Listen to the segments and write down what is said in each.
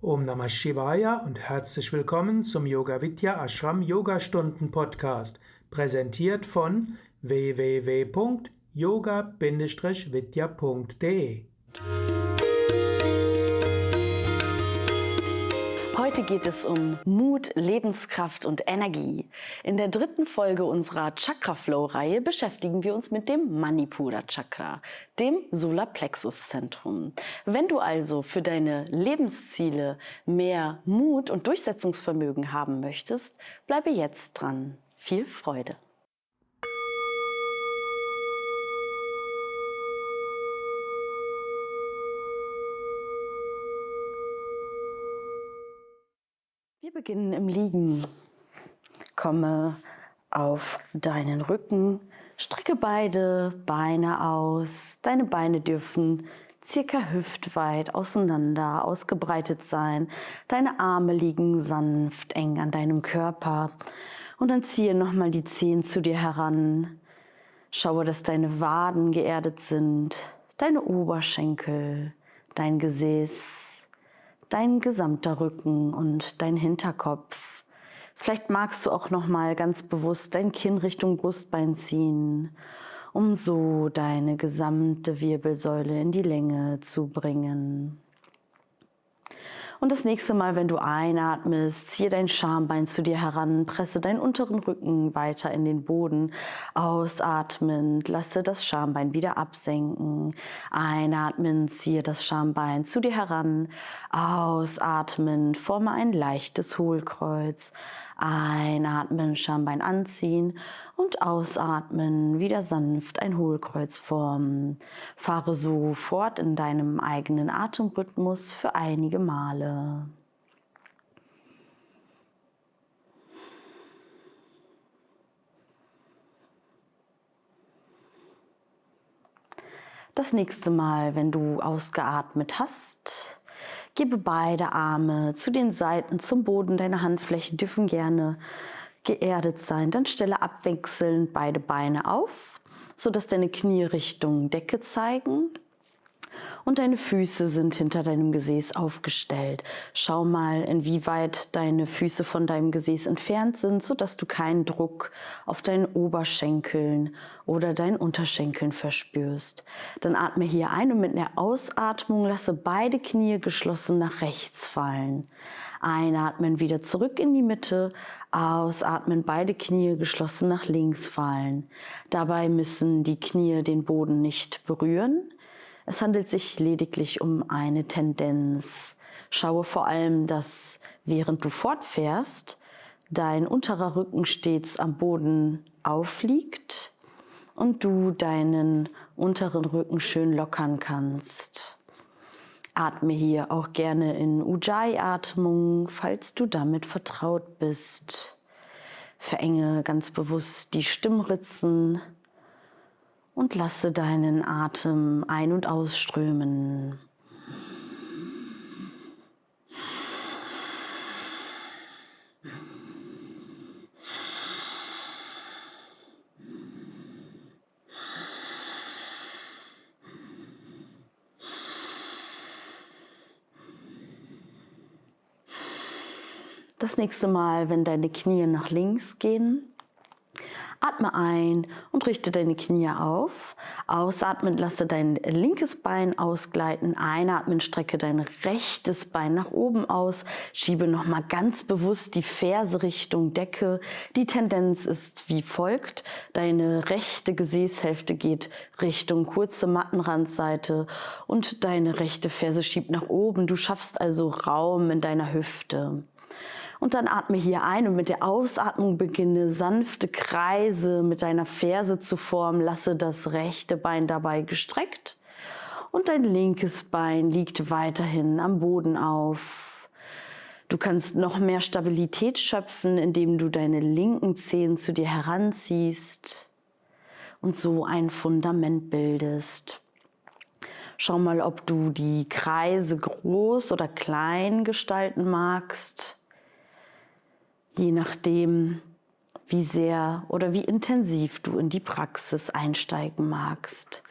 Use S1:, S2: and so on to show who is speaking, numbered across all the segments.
S1: Om Namah Shivaya und herzlich willkommen zum Yoga Vidya Ashram Yogastunden Podcast, präsentiert von www.yoga-vidya.de.
S2: Heute geht es um Mut, Lebenskraft und Energie. In der dritten Folge unserer Chakra Flow Reihe beschäftigen wir uns mit dem Manipura Chakra, dem Solarplexus Zentrum. Wenn du also für deine Lebensziele mehr Mut und Durchsetzungsvermögen haben möchtest, bleibe jetzt dran. Viel Freude! Beginnen im Liegen. Komme auf deinen Rücken, strecke beide Beine aus. Deine Beine dürfen circa hüftweit auseinander ausgebreitet sein. Deine Arme liegen sanft eng an deinem Körper. Und dann ziehe nochmal die Zehen zu dir heran. Schaue, dass deine Waden geerdet sind, deine Oberschenkel, dein Gesäß dein gesamter Rücken und dein Hinterkopf. Vielleicht magst du auch noch mal ganz bewusst dein Kinn Richtung Brustbein ziehen, um so deine gesamte Wirbelsäule in die Länge zu bringen. Und das nächste Mal, wenn du einatmest, ziehe dein Schambein zu dir heran, presse deinen unteren Rücken weiter in den Boden. Ausatmend, lasse das Schambein wieder absenken. Einatmen, ziehe das Schambein zu dir heran. Ausatmen, forme ein leichtes Hohlkreuz. Einatmen, Schambein anziehen und ausatmen, wieder sanft ein Hohlkreuz formen. Fahre so fort in deinem eigenen Atemrhythmus für einige Male. Das nächste Mal, wenn du ausgeatmet hast, Gebe beide Arme zu den Seiten, zum Boden. Deine Handflächen dürfen gerne geerdet sein. Dann stelle abwechselnd beide Beine auf, sodass deine Knie Richtung Decke zeigen und deine Füße sind hinter deinem Gesäß aufgestellt. Schau mal, inwieweit deine Füße von deinem Gesäß entfernt sind, sodass du keinen Druck auf deinen Oberschenkeln oder deinen Unterschenkeln verspürst. Dann atme hier ein und mit einer Ausatmung lasse beide Knie geschlossen nach rechts fallen. Einatmen wieder zurück in die Mitte, ausatmen beide Knie geschlossen nach links fallen. Dabei müssen die Knie den Boden nicht berühren. Es handelt sich lediglich um eine Tendenz. Schaue vor allem, dass während du fortfährst, dein unterer Rücken stets am Boden aufliegt und du deinen unteren Rücken schön lockern kannst. Atme hier auch gerne in Ujjayi-Atmung, falls du damit vertraut bist. Verenge ganz bewusst die Stimmritzen und lasse deinen Atem ein- und ausströmen. Das nächste Mal, wenn deine Knie nach links gehen, Atme ein und richte deine Knie auf. Ausatmen, lasse dein linkes Bein ausgleiten. Einatmen, strecke dein rechtes Bein nach oben aus. Schiebe nochmal ganz bewusst die Ferse Richtung Decke. Die Tendenz ist wie folgt. Deine rechte Gesäßhälfte geht Richtung kurze Mattenrandseite und deine rechte Ferse schiebt nach oben. Du schaffst also Raum in deiner Hüfte. Und dann atme hier ein und mit der Ausatmung beginne sanfte Kreise mit deiner Ferse zu formen. Lasse das rechte Bein dabei gestreckt und dein linkes Bein liegt weiterhin am Boden auf. Du kannst noch mehr Stabilität schöpfen, indem du deine linken Zehen zu dir heranziehst und so ein Fundament bildest. Schau mal, ob du die Kreise groß oder klein gestalten magst je nachdem, wie sehr oder wie intensiv du in die Praxis einsteigen magst.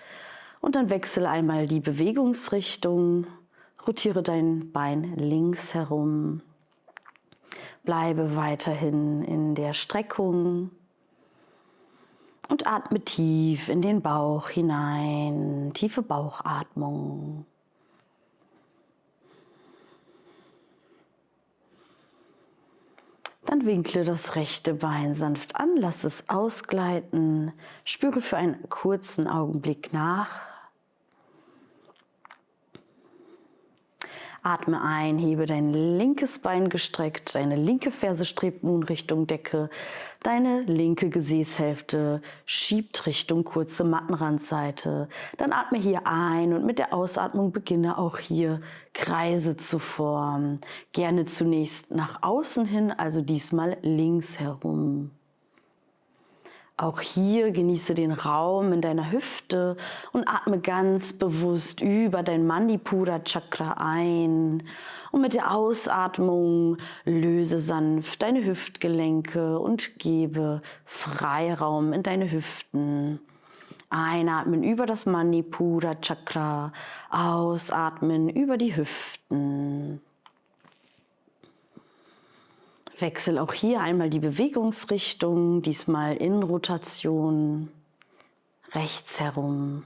S2: Und dann wechsle einmal die Bewegungsrichtung Rotiere dein Bein links herum. Bleibe weiterhin in der Streckung und atme tief in den Bauch hinein. Tiefe Bauchatmung. Dann winkle das rechte Bein sanft an, lass es ausgleiten, spüre für einen kurzen Augenblick nach. Atme ein, hebe dein linkes Bein gestreckt, deine linke Ferse strebt nun Richtung Decke, deine linke Gesäßhälfte schiebt Richtung kurze Mattenrandseite. Dann atme hier ein und mit der Ausatmung beginne auch hier Kreise zu formen. Gerne zunächst nach außen hin, also diesmal links herum. Auch hier genieße den Raum in deiner Hüfte und atme ganz bewusst über dein Manipura Chakra ein. Und mit der Ausatmung löse sanft deine Hüftgelenke und gebe Freiraum in deine Hüften. Einatmen über das Manipura Chakra, ausatmen über die Hüften. Wechsel auch hier einmal die Bewegungsrichtung, diesmal in Rotation, rechts herum.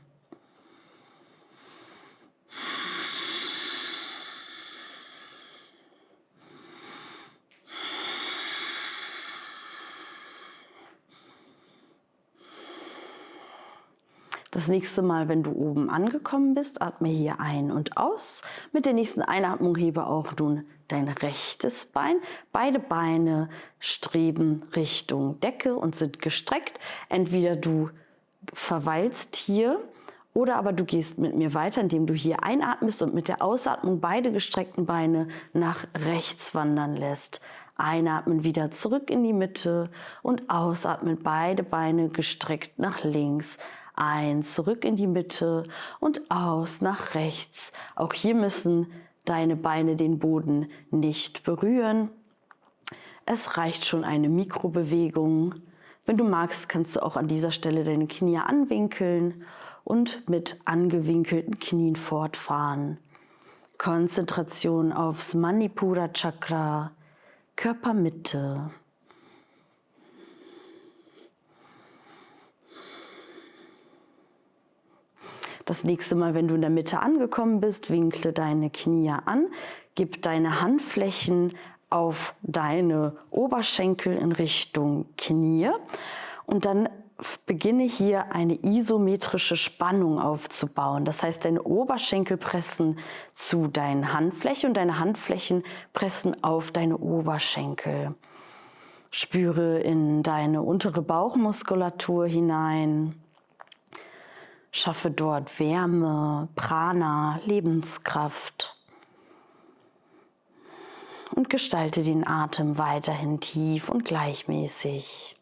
S2: Das nächste Mal, wenn du oben angekommen bist, atme hier ein und aus. Mit der nächsten Einatmung hebe auch nun dein rechtes Bein. Beide Beine streben Richtung Decke und sind gestreckt. Entweder du verweilst hier oder aber du gehst mit mir weiter, indem du hier einatmest und mit der Ausatmung beide gestreckten Beine nach rechts wandern lässt. Einatmen wieder zurück in die Mitte und ausatmen beide Beine gestreckt nach links. Ein zurück in die Mitte und aus nach rechts. Auch hier müssen deine Beine den Boden nicht berühren. Es reicht schon eine Mikrobewegung. Wenn du magst, kannst du auch an dieser Stelle deine Knie anwinkeln und mit angewinkelten Knien fortfahren. Konzentration aufs Manipura Chakra, Körpermitte. Das nächste Mal, wenn du in der Mitte angekommen bist, winkle deine Knie an, gib deine Handflächen auf deine Oberschenkel in Richtung Knie und dann beginne hier eine isometrische Spannung aufzubauen. Das heißt, deine Oberschenkel pressen zu deinen Handflächen und deine Handflächen pressen auf deine Oberschenkel. Spüre in deine untere Bauchmuskulatur hinein. Schaffe dort Wärme, Prana, Lebenskraft und gestalte den Atem weiterhin tief und gleichmäßig.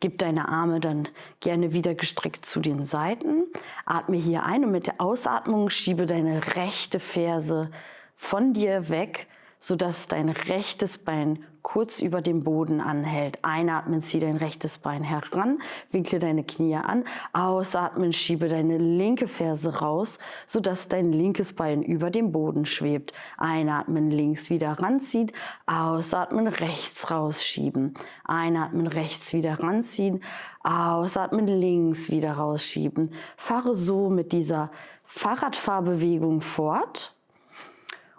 S2: Gib deine Arme dann gerne wieder gestreckt zu den Seiten. Atme hier ein und mit der Ausatmung schiebe deine rechte Ferse von dir weg, sodass dein rechtes Bein kurz über dem Boden anhält. Einatmen, zieh dein rechtes Bein heran, winkle deine Knie an. Ausatmen, schiebe deine linke Ferse raus, sodass dein linkes Bein über dem Boden schwebt. Einatmen, links wieder ranziehen. Ausatmen, rechts rausschieben. Einatmen, rechts wieder ranziehen. Ausatmen, links wieder rausschieben. Fahre so mit dieser Fahrradfahrbewegung fort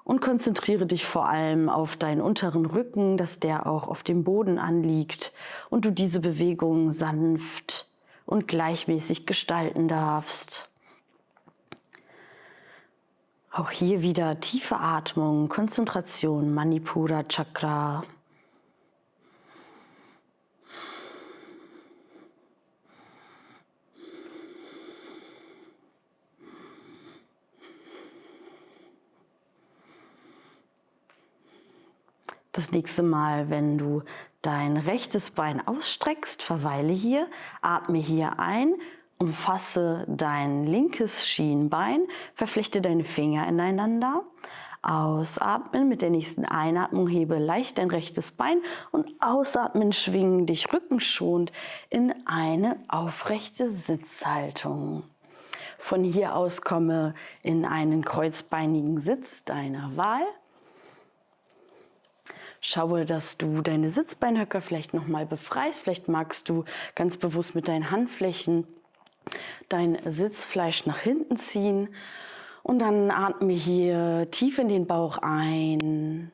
S2: und konzentriere dich vor allem auf deinen unteren Rücken, dass der auch auf dem Boden anliegt und du diese Bewegung sanft und gleichmäßig gestalten darfst. Auch hier wieder tiefe Atmung, Konzentration, Manipura Chakra. Das nächste Mal, wenn du dein rechtes Bein ausstreckst, verweile hier, atme hier ein, umfasse dein linkes Schienbein, verflechte deine Finger ineinander, Ausatmen. Mit der nächsten Einatmung hebe leicht dein rechtes Bein und ausatmen, schwingen dich rückenschonend in eine aufrechte Sitzhaltung. Von hier aus komme in einen kreuzbeinigen Sitz deiner Wahl. Schaue, dass du deine Sitzbeinhöcker vielleicht nochmal befreist. Vielleicht magst du ganz bewusst mit deinen Handflächen dein Sitzfleisch nach hinten ziehen und dann atme hier tief in den Bauch ein,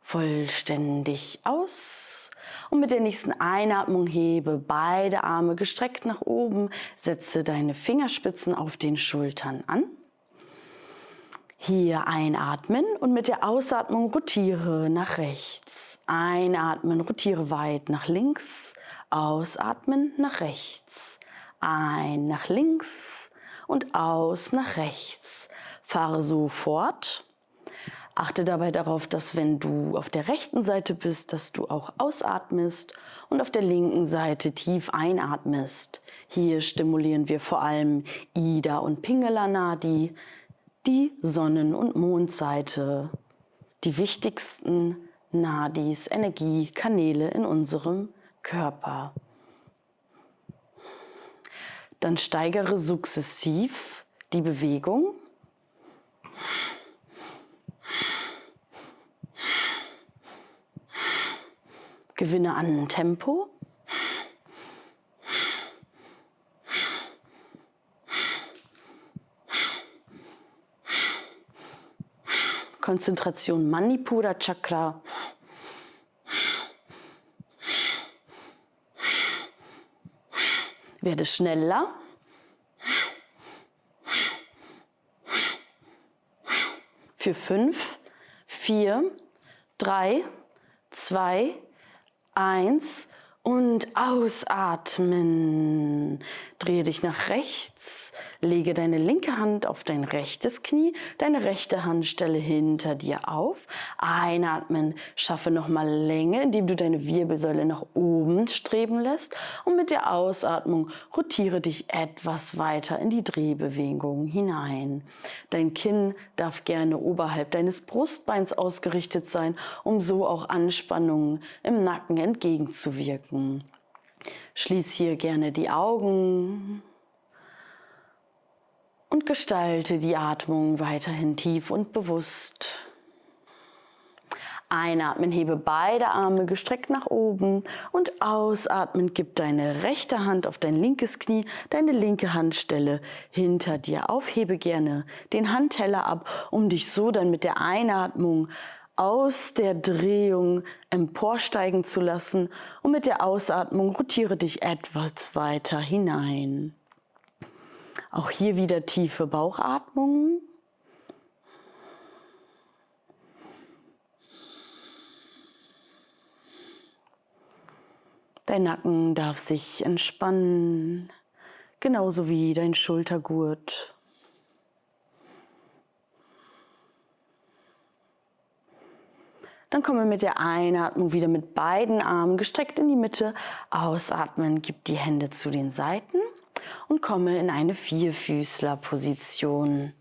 S2: vollständig aus. Und mit der nächsten Einatmung hebe beide Arme gestreckt nach oben, setze deine Fingerspitzen auf den Schultern an. Hier einatmen und mit der Ausatmung rotiere nach rechts. Einatmen, rotiere weit nach links. Ausatmen nach rechts. Ein nach links und aus nach rechts. Fahre so fort. Achte dabei darauf, dass wenn du auf der rechten Seite bist, dass du auch ausatmest und auf der linken Seite tief einatmest. Hier stimulieren wir vor allem Ida und Pingala Nadi, die Sonnen- und Mondseite, die wichtigsten Nadis, Energiekanäle in unserem Körper. Dann steigere sukzessiv die Bewegung. Gewinne an Tempo. Konzentration Manipura Chakra. Werde schneller. Für fünf, vier, drei, zwei, eins und ausatmen. Drehe dich nach rechts, lege deine linke Hand auf dein rechtes Knie, deine rechte Hand stelle hinter dir auf. Einatmen, schaffe nochmal Länge, indem du deine Wirbelsäule nach oben streben lässt. Und mit der Ausatmung rotiere dich etwas weiter in die Drehbewegung hinein. Dein Kinn darf gerne oberhalb deines Brustbeins ausgerichtet sein, um so auch Anspannungen im Nacken entgegenzuwirken. Schließ hier gerne die Augen und gestalte die Atmung weiterhin tief und bewusst. Einatmen, hebe beide Arme gestreckt nach oben und ausatmen, gib deine rechte Hand auf dein linkes Knie, deine linke Handstelle hinter dir auf, hebe gerne den Handteller ab, um dich so dann mit der Einatmung aus der Drehung emporsteigen zu lassen und mit der Ausatmung rotiere dich etwas weiter hinein. Auch hier wieder tiefe Bauchatmung. Dein Nacken darf sich entspannen, genauso wie dein Schultergurt. Dann komme mit der Einatmung wieder mit beiden Armen gestreckt in die Mitte. Ausatmen, gib die Hände zu den Seiten und komme in eine Vierfüßlerposition.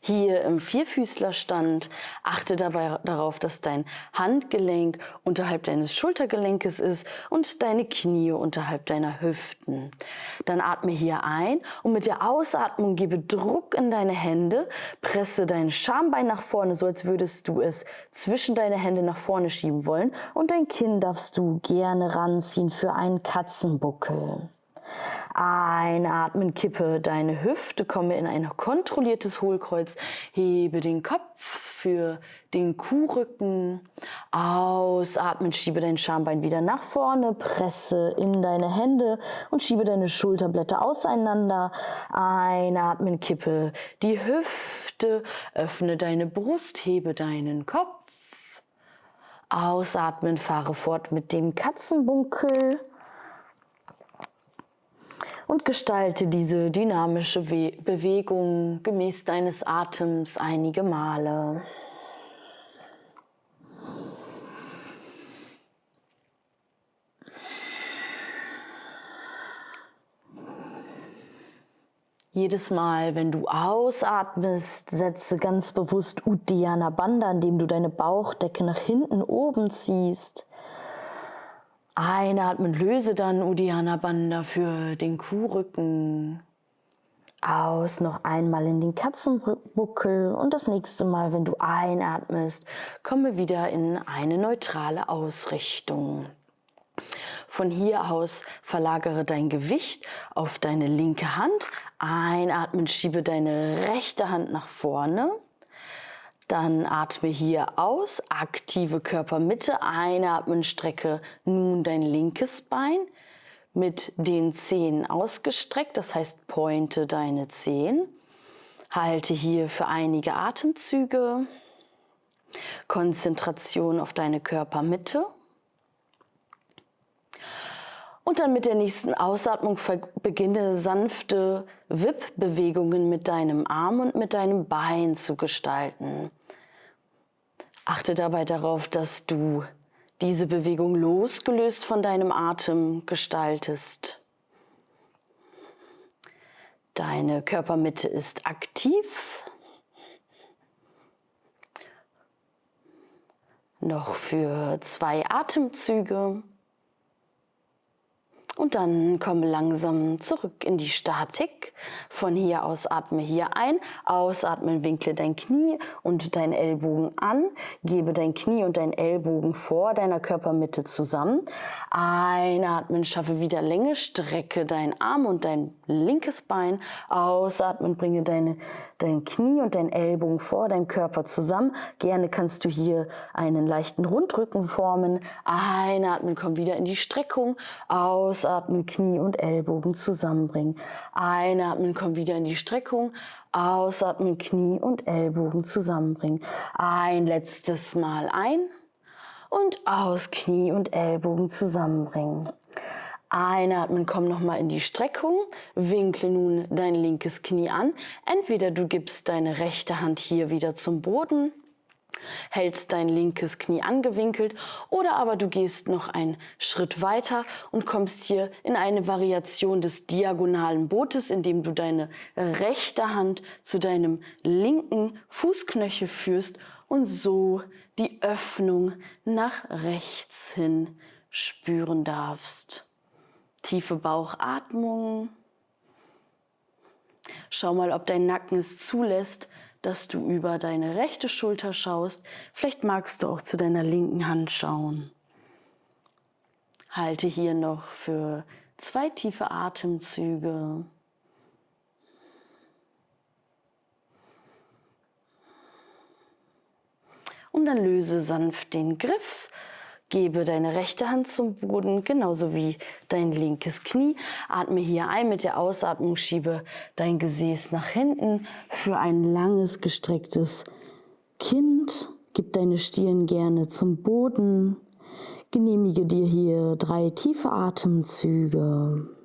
S2: Hier im Vierfüßlerstand achte dabei darauf, dass dein Handgelenk unterhalb deines Schultergelenkes ist und deine Knie unterhalb deiner Hüften. Dann atme hier ein und mit der Ausatmung gebe Druck in deine Hände, presse dein Schambein nach vorne, so als würdest du es zwischen deine Hände nach vorne schieben wollen und dein Kinn darfst du gerne ranziehen für einen Katzenbuckel. Einatmen, kippe deine Hüfte, komme in ein kontrolliertes Hohlkreuz, hebe den Kopf für den Kuhrücken. Ausatmen, schiebe dein Schambein wieder nach vorne, presse in deine Hände und schiebe deine Schulterblätter auseinander. Einatmen, kippe die Hüfte, öffne deine Brust, hebe deinen Kopf. Ausatmen, fahre fort mit dem Katzenbunkel und gestalte diese dynamische Bewegung gemäß deines Atems einige Male. Jedes Mal, wenn du ausatmest, setze ganz bewusst Uddiyana Bandha, indem du deine Bauchdecke nach hinten oben ziehst. Einatmen, löse dann Uddiyana Bandha für den Kuhrücken. Aus, noch einmal in den Katzenbuckel und das nächste Mal, wenn du einatmest, komme wieder in eine neutrale Ausrichtung. Von hier aus verlagere dein Gewicht auf deine linke Hand. Einatmen, schiebe deine rechte Hand nach vorne. Dann atme hier aus, aktive Körpermitte. Einatmen, strecke nun dein linkes Bein mit den Zehen ausgestreckt, das heißt pointe deine Zehen. Halte hier für einige Atemzüge. Konzentration auf deine Körpermitte. Und dann mit der nächsten Ausatmung beginne sanfte Wippbewegungen mit deinem Arm und mit deinem Bein zu gestalten. Achte dabei darauf, dass du diese Bewegung losgelöst von deinem Atem gestaltest. Deine Körpermitte ist aktiv. Noch für zwei Atemzüge. Und dann komme langsam zurück in die Statik. Von hier aus atme hier ein, ausatmen, winkle dein Knie und dein Ellbogen an, gebe dein Knie und dein Ellbogen vor deiner Körpermitte zusammen. Einatmen, schaffe wieder Länge, strecke dein Arm und dein linkes Bein. Ausatmen, bringe deine dein Knie und dein Ellbogen vor deinem Körper zusammen. Gerne kannst du hier einen leichten Rundrücken formen. Einatmen, komm wieder in die Streckung. Ausatmen, Knie und Ellbogen zusammenbringen. Einatmen, komm wieder in die Streckung. Ausatmen, Knie und Ellbogen zusammenbringen. Ein letztes Mal ein und aus Knie und Ellbogen zusammenbringen. Einatmen, komm nochmal in die Streckung. Winkle nun dein linkes Knie an. Entweder du gibst deine rechte Hand hier wieder zum Boden, hältst dein linkes Knie angewinkelt oder aber du gehst noch einen Schritt weiter und kommst hier in eine Variation des diagonalen Bootes, indem du deine rechte Hand zu deinem linken Fußknöchel führst und so die Öffnung nach rechts hin spüren darfst. Tiefe Bauchatmung. Schau mal, ob dein Nacken es zulässt, dass du über deine rechte Schulter schaust. Vielleicht magst du auch zu deiner linken Hand schauen. Halte hier noch für zwei tiefe Atemzüge. Und dann löse sanft den Griff Gebe deine rechte Hand zum Boden, genauso wie dein linkes Knie. Atme hier ein mit der Ausatmung, schiebe dein Gesäß nach hinten für ein langes, gestrecktes Kind. Gib deine Stirn gerne zum Boden. Genehmige dir hier drei tiefe Atemzüge.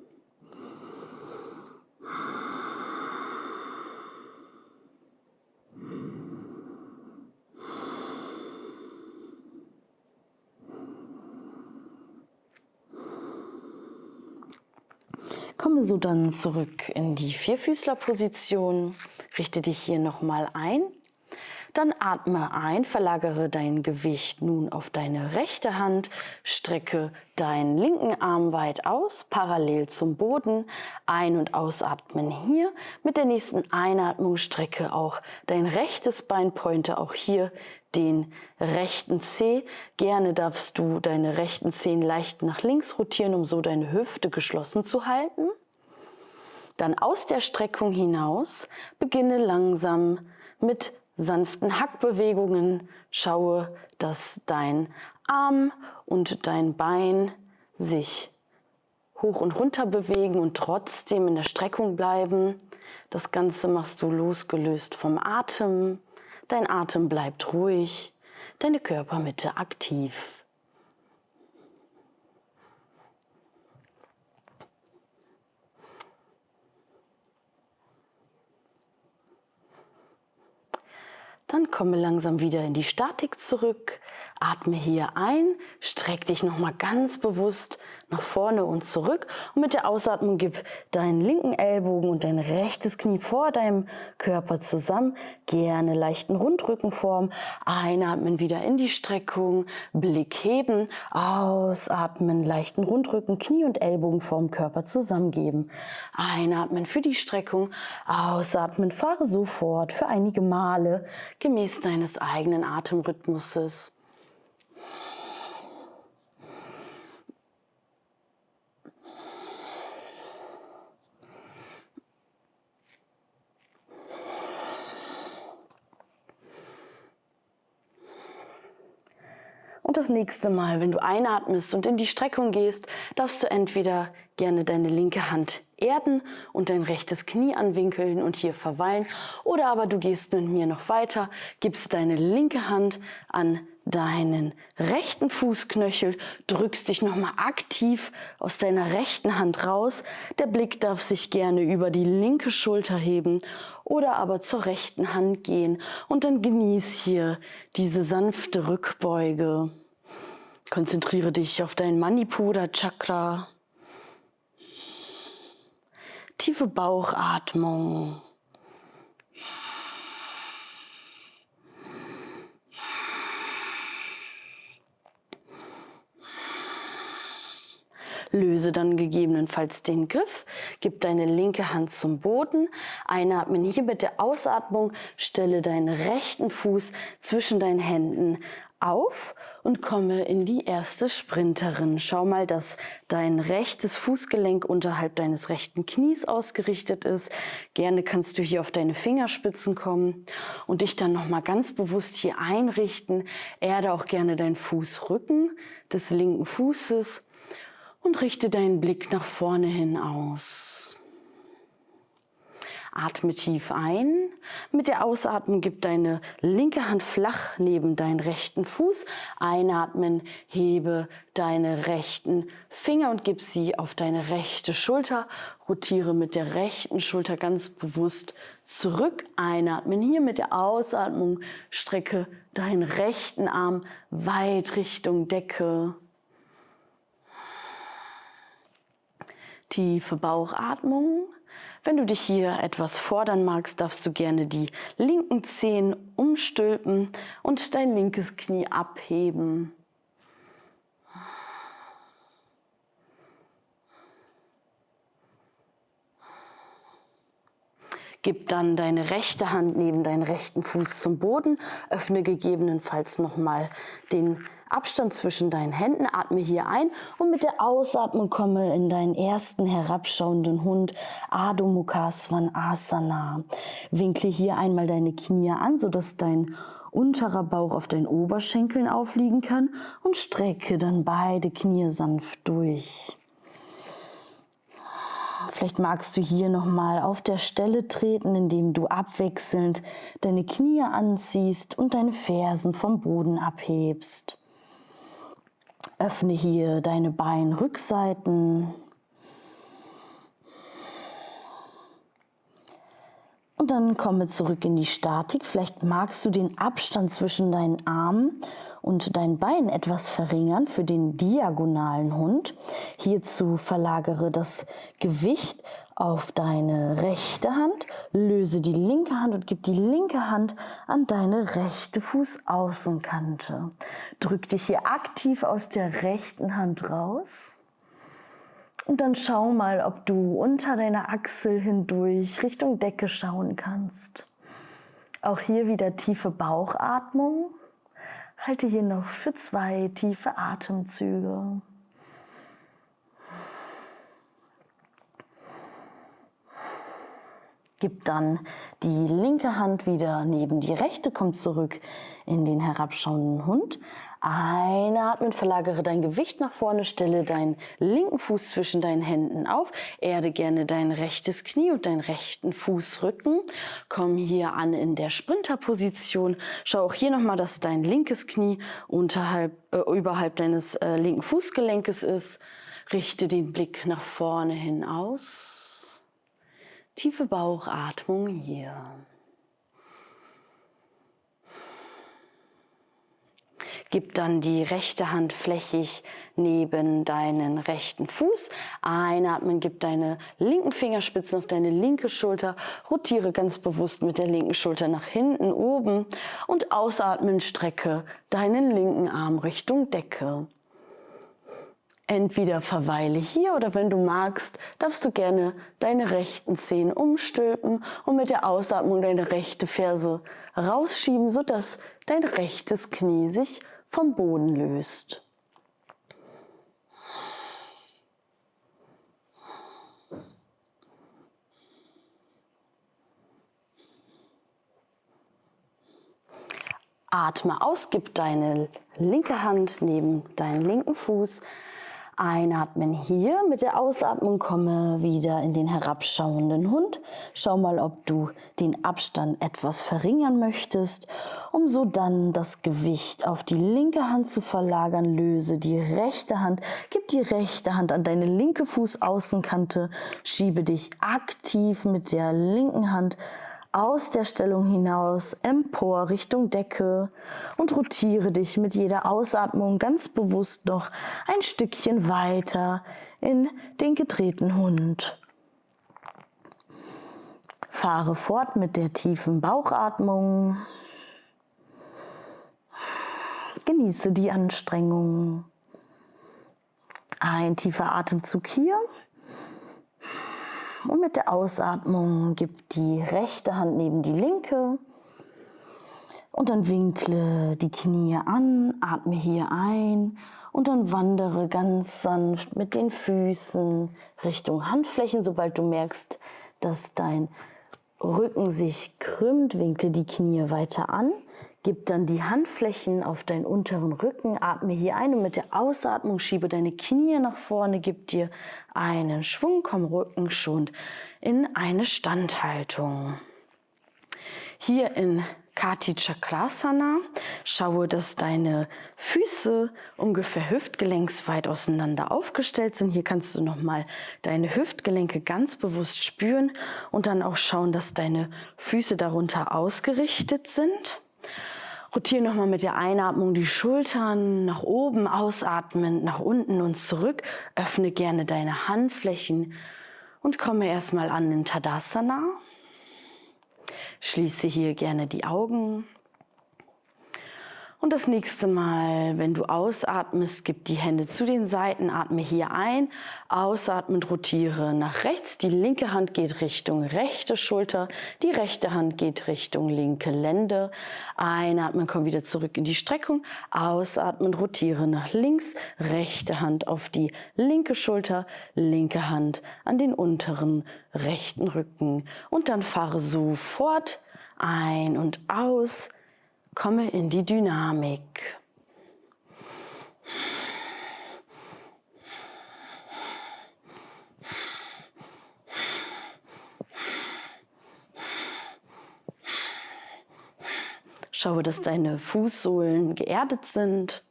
S2: Komme so dann zurück in die Vierfüßlerposition. Richte dich hier nochmal ein. Dann atme ein, verlagere dein Gewicht nun auf deine rechte Hand, strecke deinen linken Arm weit aus, parallel zum Boden, ein- und ausatmen hier. Mit der nächsten Einatmung strecke auch dein rechtes Bein, pointe auch hier den rechten Zeh. Gerne darfst du deine rechten Zehen leicht nach links rotieren, um so deine Hüfte geschlossen zu halten. Dann aus der Streckung hinaus beginne langsam mit sanften Hackbewegungen. Schaue, dass dein Arm und dein Bein sich hoch und runter bewegen und trotzdem in der Streckung bleiben. Das Ganze machst du losgelöst vom Atem. Dein Atem bleibt ruhig, deine Körpermitte aktiv. Dann komme langsam wieder in die Statik zurück. Atme hier ein, streck dich nochmal ganz bewusst nach vorne und zurück. Und mit der Ausatmung gib deinen linken Ellbogen und dein rechtes Knie vor deinem Körper zusammen. Gerne leichten Rundrückenform. Einatmen wieder in die Streckung, Blick heben. Ausatmen, leichten Rundrücken, Knie und Ellbogen vorm Körper zusammengeben. Einatmen für die Streckung. Ausatmen, fahre sofort für einige Male gemäß deines eigenen Atemrhythmuses. Und das nächste Mal, wenn du einatmest und in die Streckung gehst, darfst du entweder gerne deine linke Hand erden und dein rechtes Knie anwinkeln und hier verweilen. Oder aber du gehst mit mir noch weiter, gibst deine linke Hand an deinen rechten Fußknöchel, drückst dich nochmal aktiv aus deiner rechten Hand raus. Der Blick darf sich gerne über die linke Schulter heben oder aber zur rechten Hand gehen und dann genieß hier diese sanfte Rückbeuge. Konzentriere dich auf dein Manipura Chakra. Tiefe Bauchatmung. Löse dann gegebenenfalls den Griff, gib deine linke Hand zum Boden, einatmen hier mit der Ausatmung, stelle deinen rechten Fuß zwischen deinen Händen auf und komme in die erste Sprinterin. Schau mal, dass dein rechtes Fußgelenk unterhalb deines rechten Knies ausgerichtet ist. Gerne kannst du hier auf deine Fingerspitzen kommen und dich dann noch mal ganz bewusst hier einrichten. Erde auch gerne deinen Fußrücken des linken Fußes und richte deinen Blick nach vorne hin aus. Atme tief ein. Mit der Ausatmung gib deine linke Hand flach neben deinen rechten Fuß. Einatmen, hebe deine rechten Finger und gib sie auf deine rechte Schulter. Rotiere mit der rechten Schulter ganz bewusst zurück. Einatmen. Hier mit der Ausatmung strecke deinen rechten Arm weit Richtung Decke. Tiefe Bauchatmung. Wenn du dich hier etwas fordern magst, darfst du gerne die linken Zehen umstülpen und dein linkes Knie abheben. Gib dann deine rechte Hand neben deinen rechten Fuß zum Boden, öffne gegebenenfalls nochmal den Abstand zwischen deinen Händen, atme hier ein und mit der Ausatmung komme in deinen ersten herabschauenden Hund, Adho Mukha Svanasana. Winkle hier einmal deine Knie an, sodass dein unterer Bauch auf deinen Oberschenkeln aufliegen kann und strecke dann beide Knie sanft durch. Vielleicht magst du hier nochmal auf der Stelle treten, indem du abwechselnd deine Knie anziehst und deine Fersen vom Boden abhebst. Öffne hier deine Beinrückseiten. Und dann komme zurück in die Statik. Vielleicht magst du den Abstand zwischen deinen Armen und deinen Beinen etwas verringern für den diagonalen Hund. Hierzu verlagere das Gewicht auf deine rechte Hand, löse die linke Hand und gib die linke Hand an deine rechte Fußaußenkante. Drück dich hier aktiv aus der rechten Hand raus. Und dann schau mal, ob du unter deiner Achsel hindurch Richtung Decke schauen kannst. Auch hier wieder tiefe Bauchatmung. Halte hier noch für zwei tiefe Atemzüge. Gib dann die linke Hand wieder neben die rechte, komm zurück in den herabschauenden Hund. Einatmen, verlagere dein Gewicht nach vorne, stelle deinen linken Fuß zwischen deinen Händen auf, erde gerne dein rechtes Knie und deinen rechten Fußrücken. Komm hier an in der Sprinterposition. Schau auch hier nochmal, dass dein linkes Knie unterhalb, äh, überhalb deines äh, linken Fußgelenkes ist. Richte den Blick nach vorne hin aus tiefe Bauchatmung hier. Gib dann die rechte Hand flächig neben deinen rechten Fuß. Einatmen, gib deine linken Fingerspitzen auf deine linke Schulter. Rotiere ganz bewusst mit der linken Schulter nach hinten oben. Und ausatmen, strecke deinen linken Arm Richtung Decke. Entweder verweile hier oder wenn du magst, darfst du gerne deine rechten Zehen umstülpen und mit der Ausatmung deine rechte Ferse rausschieben, sodass dein rechtes Knie sich vom Boden löst. Atme aus, gib deine linke Hand neben deinen linken Fuß Einatmen hier. Mit der Ausatmung komme wieder in den herabschauenden Hund. Schau mal, ob du den Abstand etwas verringern möchtest, um so dann das Gewicht auf die linke Hand zu verlagern. Löse die rechte Hand, gib die rechte Hand an deine linke Fußaußenkante, schiebe dich aktiv mit der linken Hand aus der Stellung hinaus empor Richtung Decke und rotiere dich mit jeder Ausatmung ganz bewusst noch ein Stückchen weiter in den gedrehten Hund. Fahre fort mit der tiefen Bauchatmung. Genieße die Anstrengung. Ein tiefer Atemzug hier. Und mit der Ausatmung gib die rechte Hand neben die linke. Und dann winkle die Knie an, atme hier ein und dann wandere ganz sanft mit den Füßen Richtung Handflächen. Sobald du merkst, dass dein Rücken sich krümmt, winkle die Knie weiter an. Gib dann die Handflächen auf deinen unteren Rücken, atme hier ein und mit der Ausatmung schiebe deine Knie nach vorne, gib dir einen Schwung, komm Rücken schon in eine Standhaltung. Hier in Kati Chakrasana. Schaue, dass deine Füße ungefähr hüftgelenksweit auseinander aufgestellt sind. Hier kannst du nochmal deine Hüftgelenke ganz bewusst spüren und dann auch schauen, dass deine Füße darunter ausgerichtet sind. Rotiere nochmal mit der Einatmung die Schultern nach oben, ausatmen nach unten und zurück. Öffne gerne deine Handflächen und komme erstmal an in Tadasana. Schließe hier gerne die Augen. Und das nächste Mal, wenn du ausatmest, gib die Hände zu den Seiten, atme hier ein, ausatmend rotiere nach rechts. Die linke Hand geht Richtung rechte Schulter, die rechte Hand geht Richtung linke Lende. Einatmen, komm wieder zurück in die Streckung, ausatmend rotiere nach links, rechte Hand auf die linke Schulter, linke Hand an den unteren rechten Rücken. Und dann fahre so fort, ein und aus Komme in die Dynamik. Schaue, dass deine Fußsohlen geerdet sind,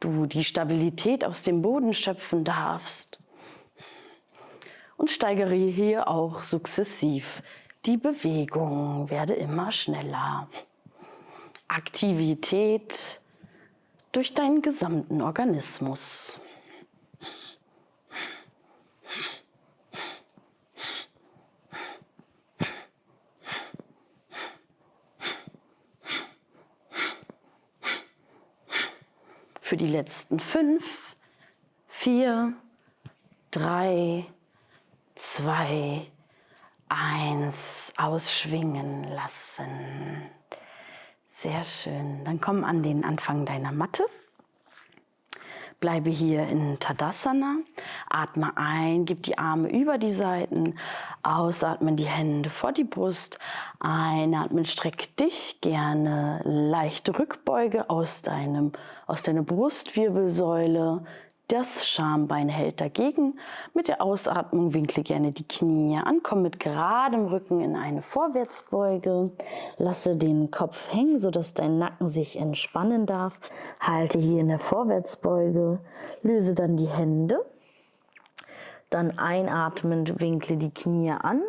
S2: du die Stabilität aus dem Boden schöpfen darfst. Und steigere hier auch sukzessiv die Bewegung, werde immer schneller. Aktivität durch deinen gesamten Organismus. Für die letzten fünf, vier, drei, zwei, eins ausschwingen lassen. Sehr schön. Dann komm an den Anfang deiner Matte. Bleibe hier in Tadasana. Atme ein, gib die Arme über die Seiten. Ausatmen die Hände vor die Brust. Einatmen, streck dich gerne leichte Rückbeuge aus deinem, aus deiner Brustwirbelsäule. Das Schambein hält dagegen. Mit der Ausatmung winkle gerne die Knie an, komm mit geradem Rücken in eine Vorwärtsbeuge. Lasse den Kopf hängen, sodass dein Nacken sich entspannen darf. Halte hier in der Vorwärtsbeuge. Löse dann die Hände. Dann einatmend winkle die Knie an.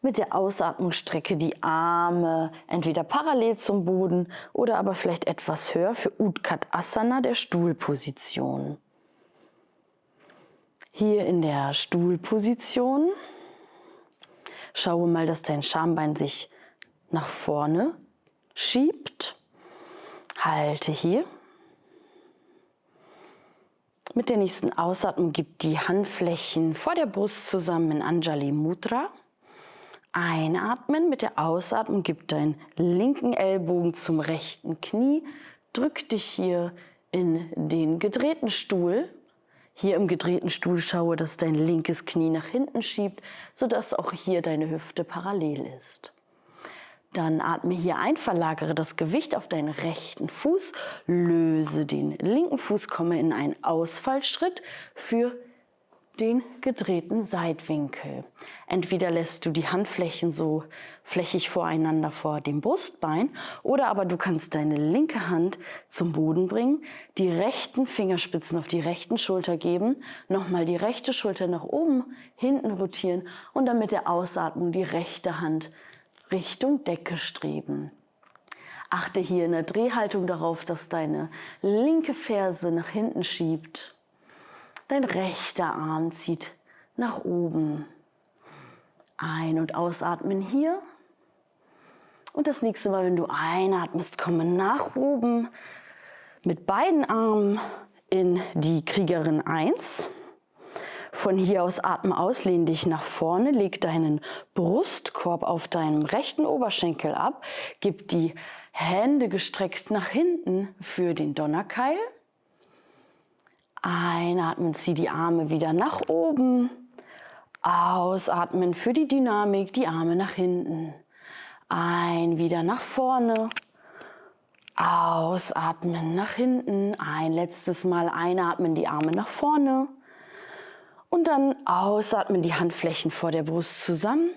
S2: Mit der Ausatmung strecke die Arme entweder parallel zum Boden oder aber vielleicht etwas höher für Utkat Asana, der Stuhlposition. Hier in der Stuhlposition schaue mal, dass dein Schambein sich nach vorne schiebt. Halte hier. Mit der nächsten Ausatmung gib die Handflächen vor der Brust zusammen in Anjali Mudra. Einatmen mit der Ausatmung, gib deinen linken Ellbogen zum rechten Knie, drück dich hier in den gedrehten Stuhl. Hier im gedrehten Stuhl schaue, dass dein linkes Knie nach hinten schiebt, sodass auch hier deine Hüfte parallel ist. Dann atme hier ein, verlagere das Gewicht auf deinen rechten Fuß, löse den linken Fuß, komme in einen Ausfallschritt für den gedrehten Seitwinkel. Entweder lässt du die Handflächen so flächig voreinander vor dem Brustbein oder aber du kannst deine linke Hand zum Boden bringen, die rechten Fingerspitzen auf die rechten Schulter geben, nochmal die rechte Schulter nach oben, hinten rotieren und dann mit der Ausatmung die rechte Hand Richtung Decke streben. Achte hier in der Drehhaltung darauf, dass deine linke Ferse nach hinten schiebt Dein rechter Arm zieht nach oben. Ein- und ausatmen hier. Und das nächste Mal, wenn du einatmest, komme nach oben mit beiden Armen in die Kriegerin 1. Von hier aus atme aus, lehn dich nach vorne, leg deinen Brustkorb auf deinem rechten Oberschenkel ab, gib die Hände gestreckt nach hinten für den Donnerkeil. Einatmen, zieh die Arme wieder nach oben. Ausatmen für die Dynamik, die Arme nach hinten. Ein, wieder nach vorne. Ausatmen nach hinten. Ein letztes Mal einatmen, die Arme nach vorne. Und dann ausatmen, die Handflächen vor der Brust zusammen.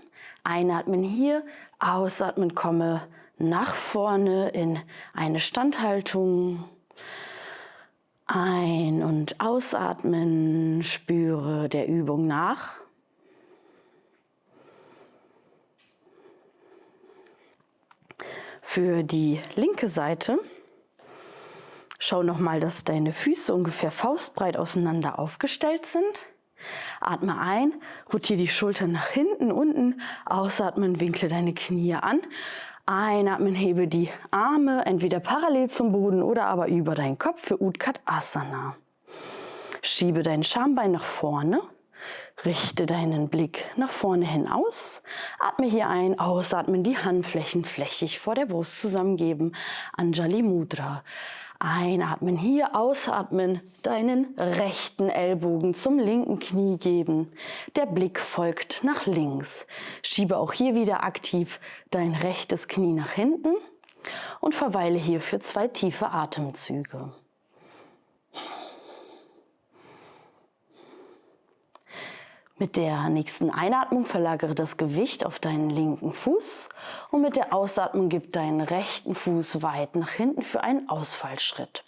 S2: Einatmen hier, ausatmen, komme nach vorne in eine Standhaltung. Ein- und ausatmen, spüre der Übung nach. Für die linke Seite schau nochmal, dass deine Füße ungefähr faustbreit auseinander aufgestellt sind. Atme ein, rotiere die Schultern nach hinten, unten, ausatmen, winkle deine Knie an. Einatmen, hebe die Arme entweder parallel zum Boden oder aber über deinen Kopf für Utkat Asana. Schiebe dein Schambein nach vorne. Richte deinen Blick nach vorne hin aus. Atme hier ein, ausatmen, die Handflächen flächig vor der Brust zusammengeben. Anjali Mudra. Einatmen, hier ausatmen, deinen rechten Ellbogen zum linken Knie geben. Der Blick folgt nach links. Schiebe auch hier wieder aktiv dein rechtes Knie nach hinten und verweile hier für zwei tiefe Atemzüge. Mit der nächsten Einatmung verlagere das Gewicht auf deinen linken Fuß und mit der Ausatmung gib deinen rechten Fuß weit nach hinten für einen Ausfallschritt.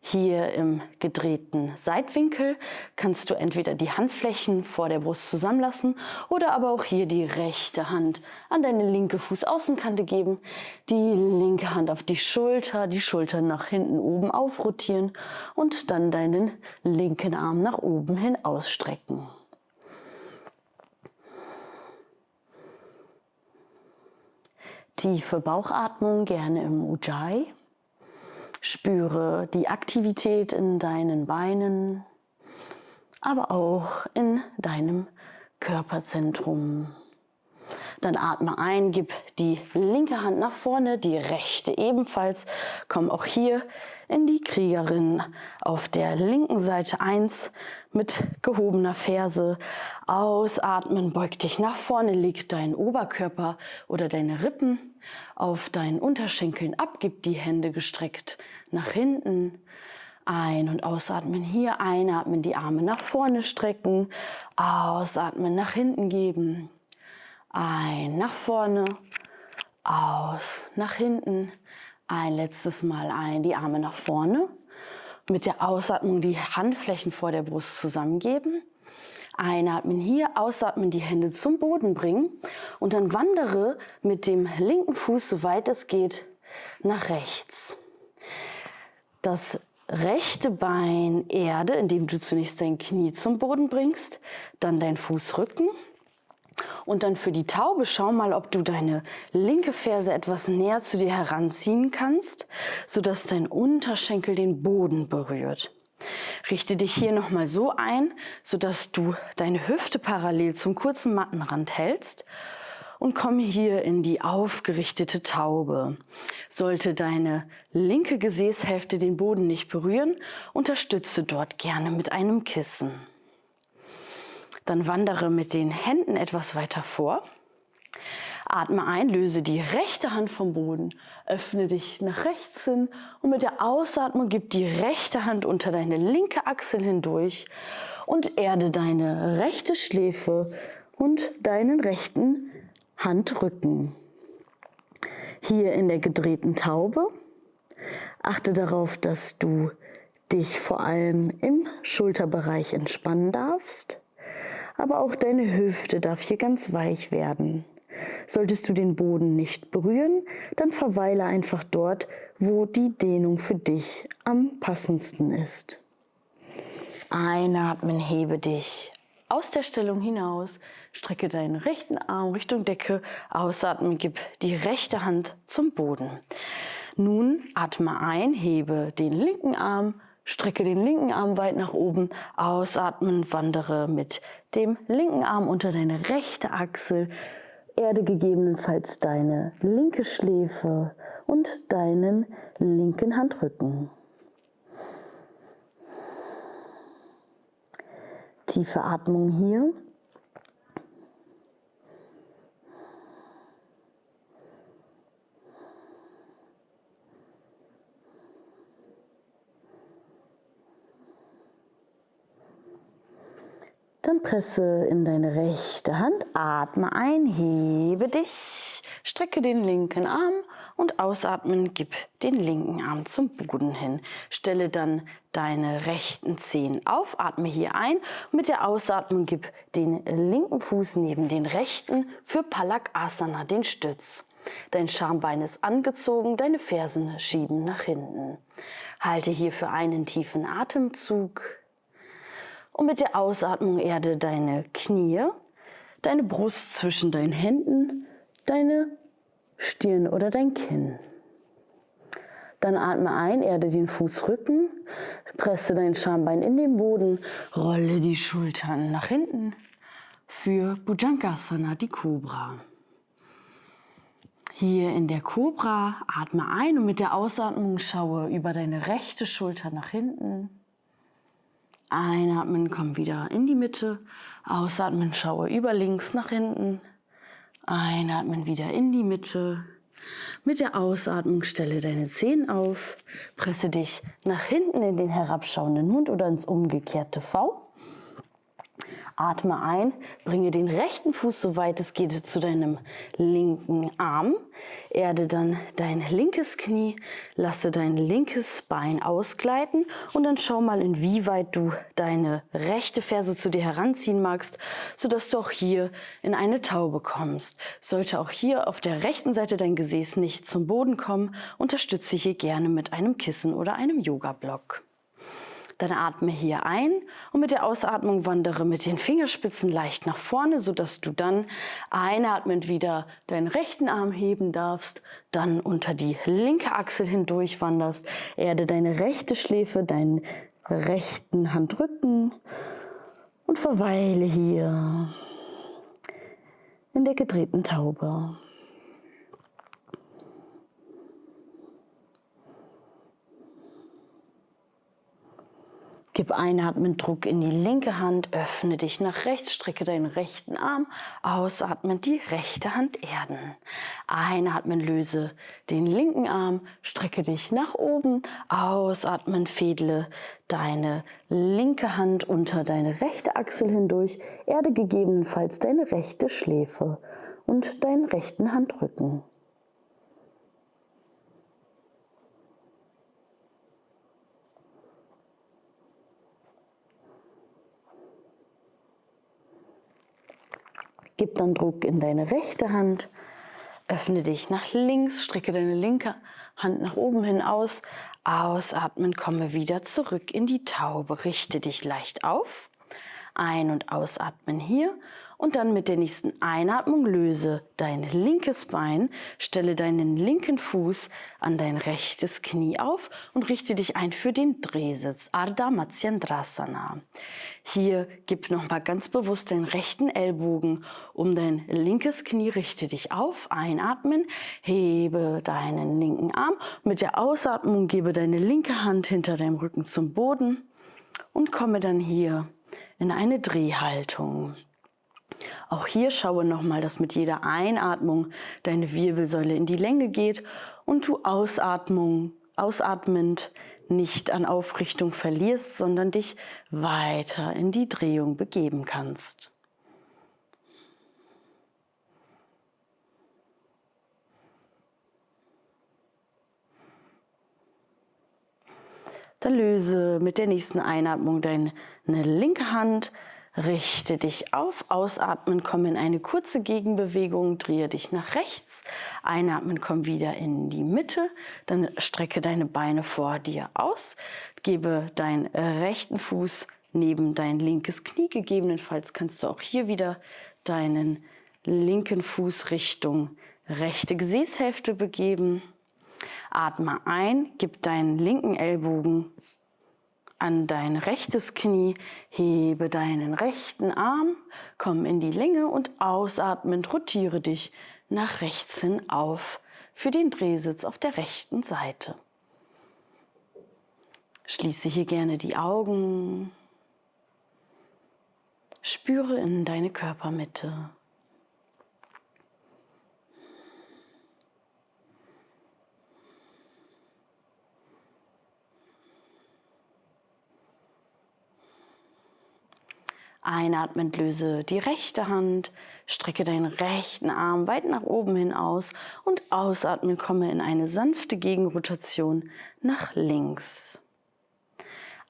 S2: Hier im gedrehten Seitwinkel kannst du entweder die Handflächen vor der Brust zusammenlassen oder aber auch hier die rechte Hand an deine linke Fußaußenkante geben, die linke Hand auf die Schulter, die Schultern nach hinten oben aufrotieren und dann deinen linken Arm nach oben hin ausstrecken. Tiefe Bauchatmung gerne im Ujjayi. Spüre die Aktivität in deinen Beinen, aber auch in deinem Körperzentrum. Dann atme ein, gib die linke Hand nach vorne, die rechte ebenfalls. Komm auch hier in die Kriegerin auf der linken Seite 1 mit gehobener Ferse. Ausatmen, beug dich nach vorne, leg deinen Oberkörper oder deine Rippen auf deinen Unterschenkeln ab, gib die Hände gestreckt nach hinten. Ein- und ausatmen hier, einatmen, die Arme nach vorne strecken, ausatmen, nach hinten geben. Ein, nach vorne, aus, nach hinten. Ein letztes Mal ein, die Arme nach vorne. Mit der Ausatmung die Handflächen vor der Brust zusammengeben. Einatmen hier, ausatmen, die Hände zum Boden bringen und dann wandere mit dem linken Fuß, soweit es geht, nach rechts. Das rechte Bein Erde, indem du zunächst dein Knie zum Boden bringst, dann dein Fußrücken. Und dann für die Taube schau mal, ob du deine linke Ferse etwas näher zu dir heranziehen kannst, sodass dein Unterschenkel den Boden berührt. Richte dich hier nochmal so ein, sodass du deine Hüfte parallel zum kurzen Mattenrand hältst und komme hier in die aufgerichtete Taube. Sollte deine linke Gesäßhälfte den Boden nicht berühren, unterstütze dort gerne mit einem Kissen. Dann wandere mit den Händen etwas weiter vor. Atme ein, löse die rechte Hand vom Boden, öffne dich nach rechts hin und mit der Ausatmung gib die rechte Hand unter deine linke Achsel hindurch und erde deine rechte Schläfe und deinen rechten Handrücken. Hier in der gedrehten Taube. Achte darauf, dass du dich vor allem im Schulterbereich entspannen darfst, aber auch deine Hüfte darf hier ganz weich werden. Solltest du den Boden nicht berühren, dann verweile einfach dort, wo die Dehnung für dich am passendsten ist. Einatmen, hebe dich aus der Stellung hinaus, strecke deinen rechten Arm Richtung Decke, ausatmen, gib die rechte Hand zum Boden. Nun atme ein, hebe den linken Arm, strecke den linken Arm weit nach oben, ausatmen, wandere mit dem linken Arm unter deine rechte Achsel, erde gegebenenfalls deine linke Schläfe und deinen linken Handrücken. Tiefe Atmung hier. Dann presse in deine rechte Hand, atme ein, hebe dich, strecke den linken Arm und ausatmen, gib den linken Arm zum Boden hin. Stelle dann deine rechten Zehen auf, atme hier ein mit der Ausatmung gib den linken Fuß neben den rechten für Palakasana, den Stütz. Dein Schambein ist angezogen, deine Fersen schieben nach hinten. Halte hier für einen tiefen Atemzug. Und mit der Ausatmung erde deine Knie, deine Brust zwischen deinen Händen, deine Stirn oder dein Kinn. Dann atme ein, erde den Fußrücken, presse dein Schambein in den Boden, rolle die Schultern nach hinten für Bhujangasana, die Cobra. Hier in der Cobra atme ein und mit der Ausatmung schaue über deine rechte Schulter nach hinten. Einatmen, komm wieder in die Mitte. Ausatmen, schaue über links nach hinten. Einatmen wieder in die Mitte. Mit der Ausatmung stelle deine Zehen auf, presse dich nach hinten in den herabschauenden Hund oder ins umgekehrte V. Atme ein, bringe den rechten Fuß, soweit es geht, zu deinem linken Arm. Erde dann dein linkes Knie, lasse dein linkes Bein ausgleiten und dann schau mal, inwieweit du deine rechte Ferse zu dir heranziehen magst, sodass du auch hier in eine Taube kommst. Sollte auch hier auf der rechten Seite dein Gesäß nicht zum Boden kommen, unterstütze hier gerne mit einem Kissen oder einem Yoga-Block. Dann atme hier ein und mit der Ausatmung wandere mit den Fingerspitzen leicht nach vorne, sodass du dann einatmend wieder deinen rechten Arm heben darfst, dann unter die linke Achsel hindurch wanderst, erde deine rechte Schläfe, deinen rechten Handrücken und verweile hier in der gedrehten Taube. Gib einatmend Druck in die linke Hand, öffne dich nach rechts, strecke deinen rechten Arm, ausatmen die rechte Hand erden. Einatmen, löse den linken Arm, strecke dich nach oben, ausatmen, fädle deine linke Hand unter deine rechte Achsel hindurch, erde gegebenenfalls deine rechte Schläfe und deinen rechten Handrücken. Gib dann Druck in deine rechte Hand. Öffne dich nach links, strecke deine linke Hand nach oben hin aus. Ausatmen, komme wieder zurück in die Taube. Richte dich leicht auf. Ein- und ausatmen hier und dann mit der nächsten Einatmung löse dein linkes Bein, stelle deinen linken Fuß an dein rechtes Knie auf und richte dich ein für den Drehsitz, Ardha Matsyendrasana. Hier gib nochmal ganz bewusst den rechten Ellbogen um dein linkes Knie, richte dich auf, einatmen, hebe deinen linken Arm, mit der Ausatmung gebe deine linke Hand hinter deinem Rücken zum Boden und komme dann hier in eine Drehhaltung. Auch hier schaue nochmal, dass mit jeder Einatmung deine Wirbelsäule in die Länge geht und du Ausatmung, ausatmend nicht an Aufrichtung verlierst, sondern dich weiter in die Drehung begeben kannst. Dann löse mit der nächsten Einatmung deine linke Hand Richte dich auf, ausatmen, komm in eine kurze Gegenbewegung, drehe dich nach rechts, einatmen, komm wieder in die Mitte, dann strecke deine Beine vor dir aus, gebe deinen rechten Fuß neben dein linkes Knie, gegebenenfalls kannst du auch hier wieder deinen linken Fuß Richtung rechte Gesäßhälfte begeben. Atme ein, gib deinen linken Ellbogen an dein rechtes Knie, hebe deinen rechten Arm, komm in die Länge und ausatmend rotiere dich nach rechts hin auf für den Drehsitz auf der rechten Seite. Schließe hier gerne die Augen. Spüre in deine Körpermitte. Einatmend löse die rechte Hand, strecke deinen rechten Arm weit nach oben hin aus und ausatmen komme in eine sanfte Gegenrotation nach links.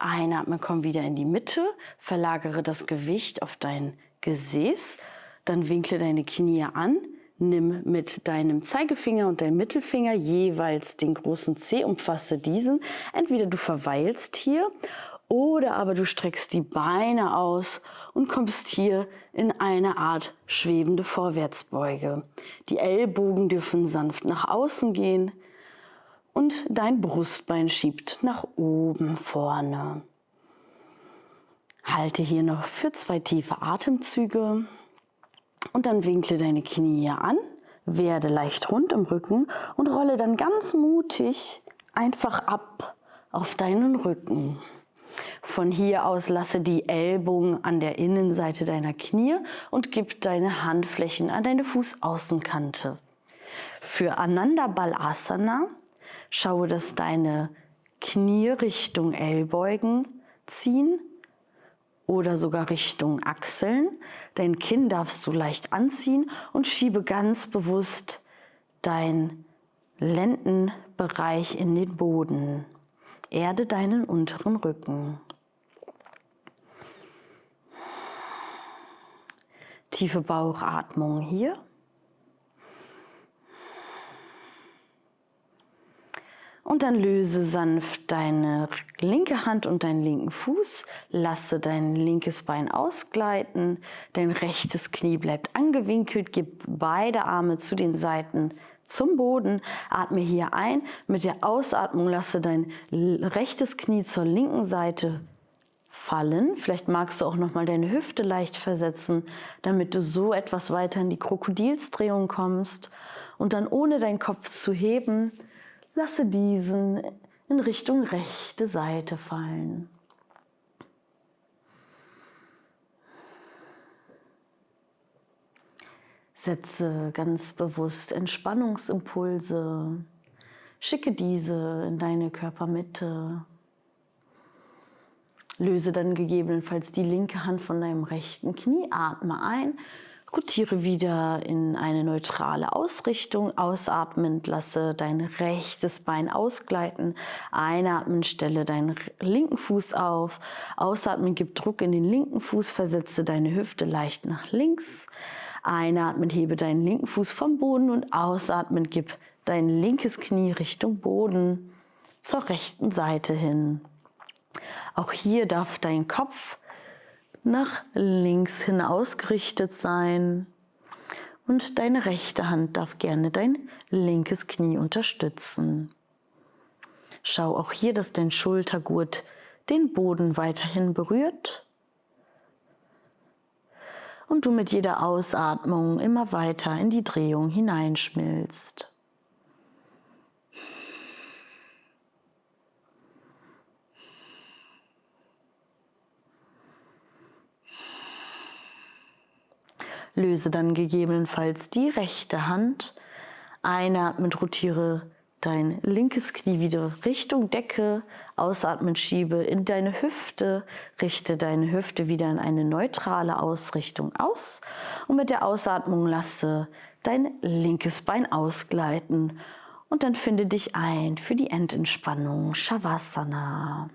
S2: Einatmen, komm wieder in die Mitte, verlagere das Gewicht auf dein Gesäß, dann winkle deine Knie an, nimm mit deinem Zeigefinger und deinem Mittelfinger jeweils den großen Zeh, umfasse diesen. Entweder du verweilst hier oder aber du streckst die Beine aus und kommst hier in eine Art schwebende Vorwärtsbeuge. Die Ellbogen dürfen sanft nach außen gehen und dein Brustbein schiebt nach oben vorne. Halte hier noch für zwei tiefe Atemzüge und dann winkle deine Knie an, werde leicht rund im Rücken und rolle dann ganz mutig einfach ab auf deinen Rücken. Von hier aus lasse die Ellbogen an der Innenseite deiner Knie und gib deine Handflächen an deine Fußaußenkante. Für Ananda Balasana schaue, dass deine Knie Richtung Ellbeugen ziehen oder sogar Richtung Achseln. Dein Kinn darfst du leicht anziehen und schiebe ganz bewusst dein Lendenbereich in den Boden. Erde deinen unteren Rücken. Tiefe Bauchatmung hier. Und dann löse sanft deine linke Hand und deinen linken Fuß. Lasse dein linkes Bein ausgleiten. Dein rechtes Knie bleibt angewinkelt. Gib beide Arme zu den Seiten zum Boden. Atme hier ein. Mit der Ausatmung lasse dein rechtes Knie zur linken Seite fallen. Vielleicht magst du auch noch mal deine Hüfte leicht versetzen, damit du so etwas weiter in die Krokodilsdrehung kommst und dann ohne deinen Kopf zu heben, lasse diesen in Richtung rechte Seite fallen. Setze ganz bewusst Entspannungsimpulse. Schicke diese in deine Körpermitte. Löse dann gegebenenfalls die linke Hand von deinem rechten Knie. Atme ein. Rotiere wieder in eine neutrale Ausrichtung. Ausatmend lasse dein rechtes Bein ausgleiten. Einatmen, stelle deinen linken Fuß auf. Ausatmen, gib Druck in den linken Fuß, versetze deine Hüfte leicht nach links. Einatmen, hebe deinen linken Fuß vom Boden und ausatmen, gib dein linkes Knie Richtung Boden zur rechten Seite hin. Auch hier darf dein Kopf nach links hin ausgerichtet sein und deine rechte Hand darf gerne dein linkes Knie unterstützen. Schau auch hier, dass dein Schultergurt den Boden weiterhin berührt und du mit jeder Ausatmung immer weiter in die Drehung hineinschmilzt. Löse dann gegebenenfalls die rechte Hand. Einatmend rotiere dein linkes Knie wieder Richtung Decke. Ausatmen schiebe in deine Hüfte. Richte deine Hüfte wieder in eine neutrale Ausrichtung aus. Und mit der Ausatmung lasse dein linkes Bein ausgleiten. Und dann finde dich ein für die Endentspannung Shavasana.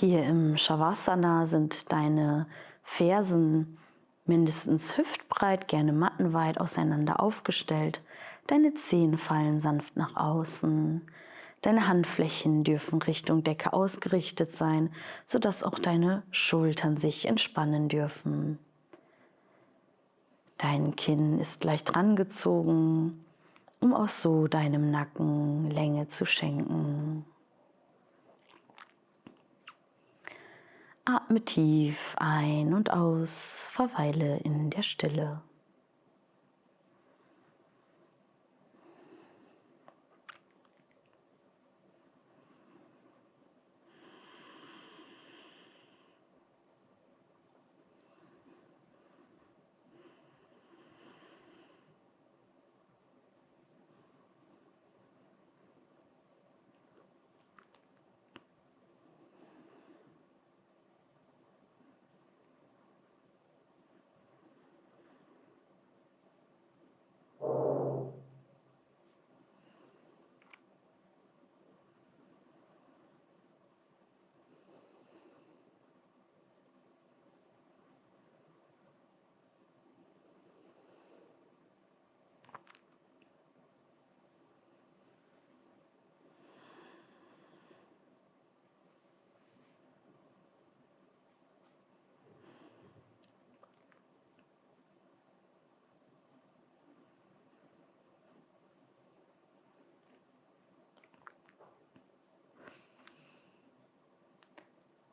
S2: Hier im Shavasana sind deine Fersen mindestens hüftbreit, gerne mattenweit auseinander aufgestellt. Deine Zehen fallen sanft nach außen. Deine Handflächen dürfen Richtung Decke ausgerichtet sein, sodass auch deine Schultern sich entspannen dürfen. Dein Kinn ist leicht rangezogen, um auch so deinem Nacken Länge zu schenken. Atme tief ein und aus, verweile in der Stille.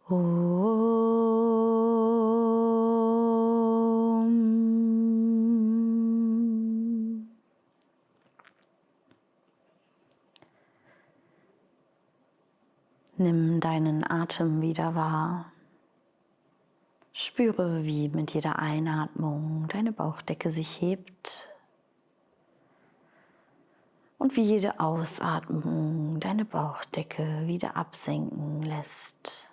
S2: Nimm deinen Atem wieder wahr. Spüre, wie mit jeder Einatmung deine Bauchdecke sich hebt und wie jede Ausatmung deine Bauchdecke wieder absenken lässt.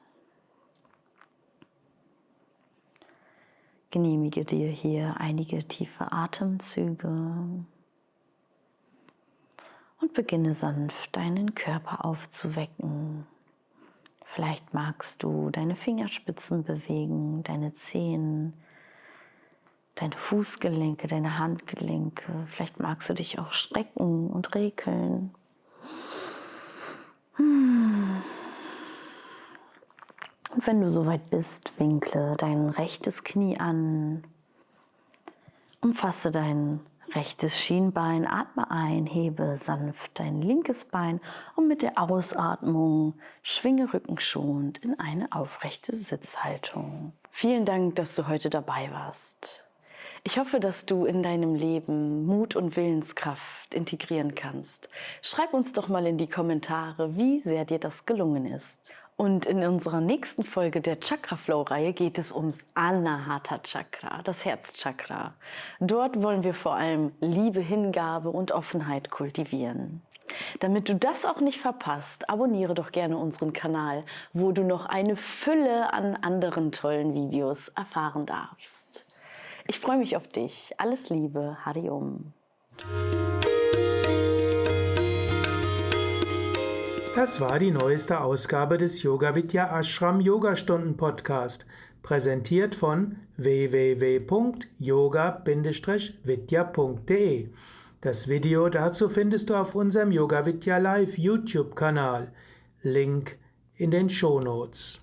S2: Genehmige dir hier einige tiefe Atemzüge und beginne sanft deinen Körper aufzuwecken. Vielleicht magst du deine Fingerspitzen bewegen, deine Zehen, deine Fußgelenke, deine Handgelenke. Vielleicht magst du dich auch strecken und rekeln. Und wenn du soweit bist, winkle dein rechtes Knie an, umfasse dein Rechtes Schienbein, atme ein, hebe sanft dein linkes Bein und mit der Ausatmung schwinge rückenschonend in eine aufrechte Sitzhaltung. Vielen Dank, dass du heute dabei warst. Ich hoffe, dass du in deinem Leben Mut und Willenskraft integrieren kannst. Schreib uns doch mal in die Kommentare, wie sehr dir das gelungen ist. Und in unserer nächsten Folge der Chakra Flow Reihe geht es ums Anahata Chakra, das Herzchakra. Dort wollen wir vor allem Liebe, Hingabe und Offenheit kultivieren. Damit du das auch nicht verpasst, abonniere doch gerne unseren Kanal, wo du noch eine Fülle an anderen tollen Videos erfahren darfst. Ich freue mich auf dich. Alles Liebe, Hariom.
S1: Das war die neueste Ausgabe des Yoga Vidya Ashram Yogastunden Podcast, präsentiert von www.yoga-vidya.de. Das Video dazu findest du auf unserem Yoga Vidya Live YouTube Kanal. Link in den Show Notes.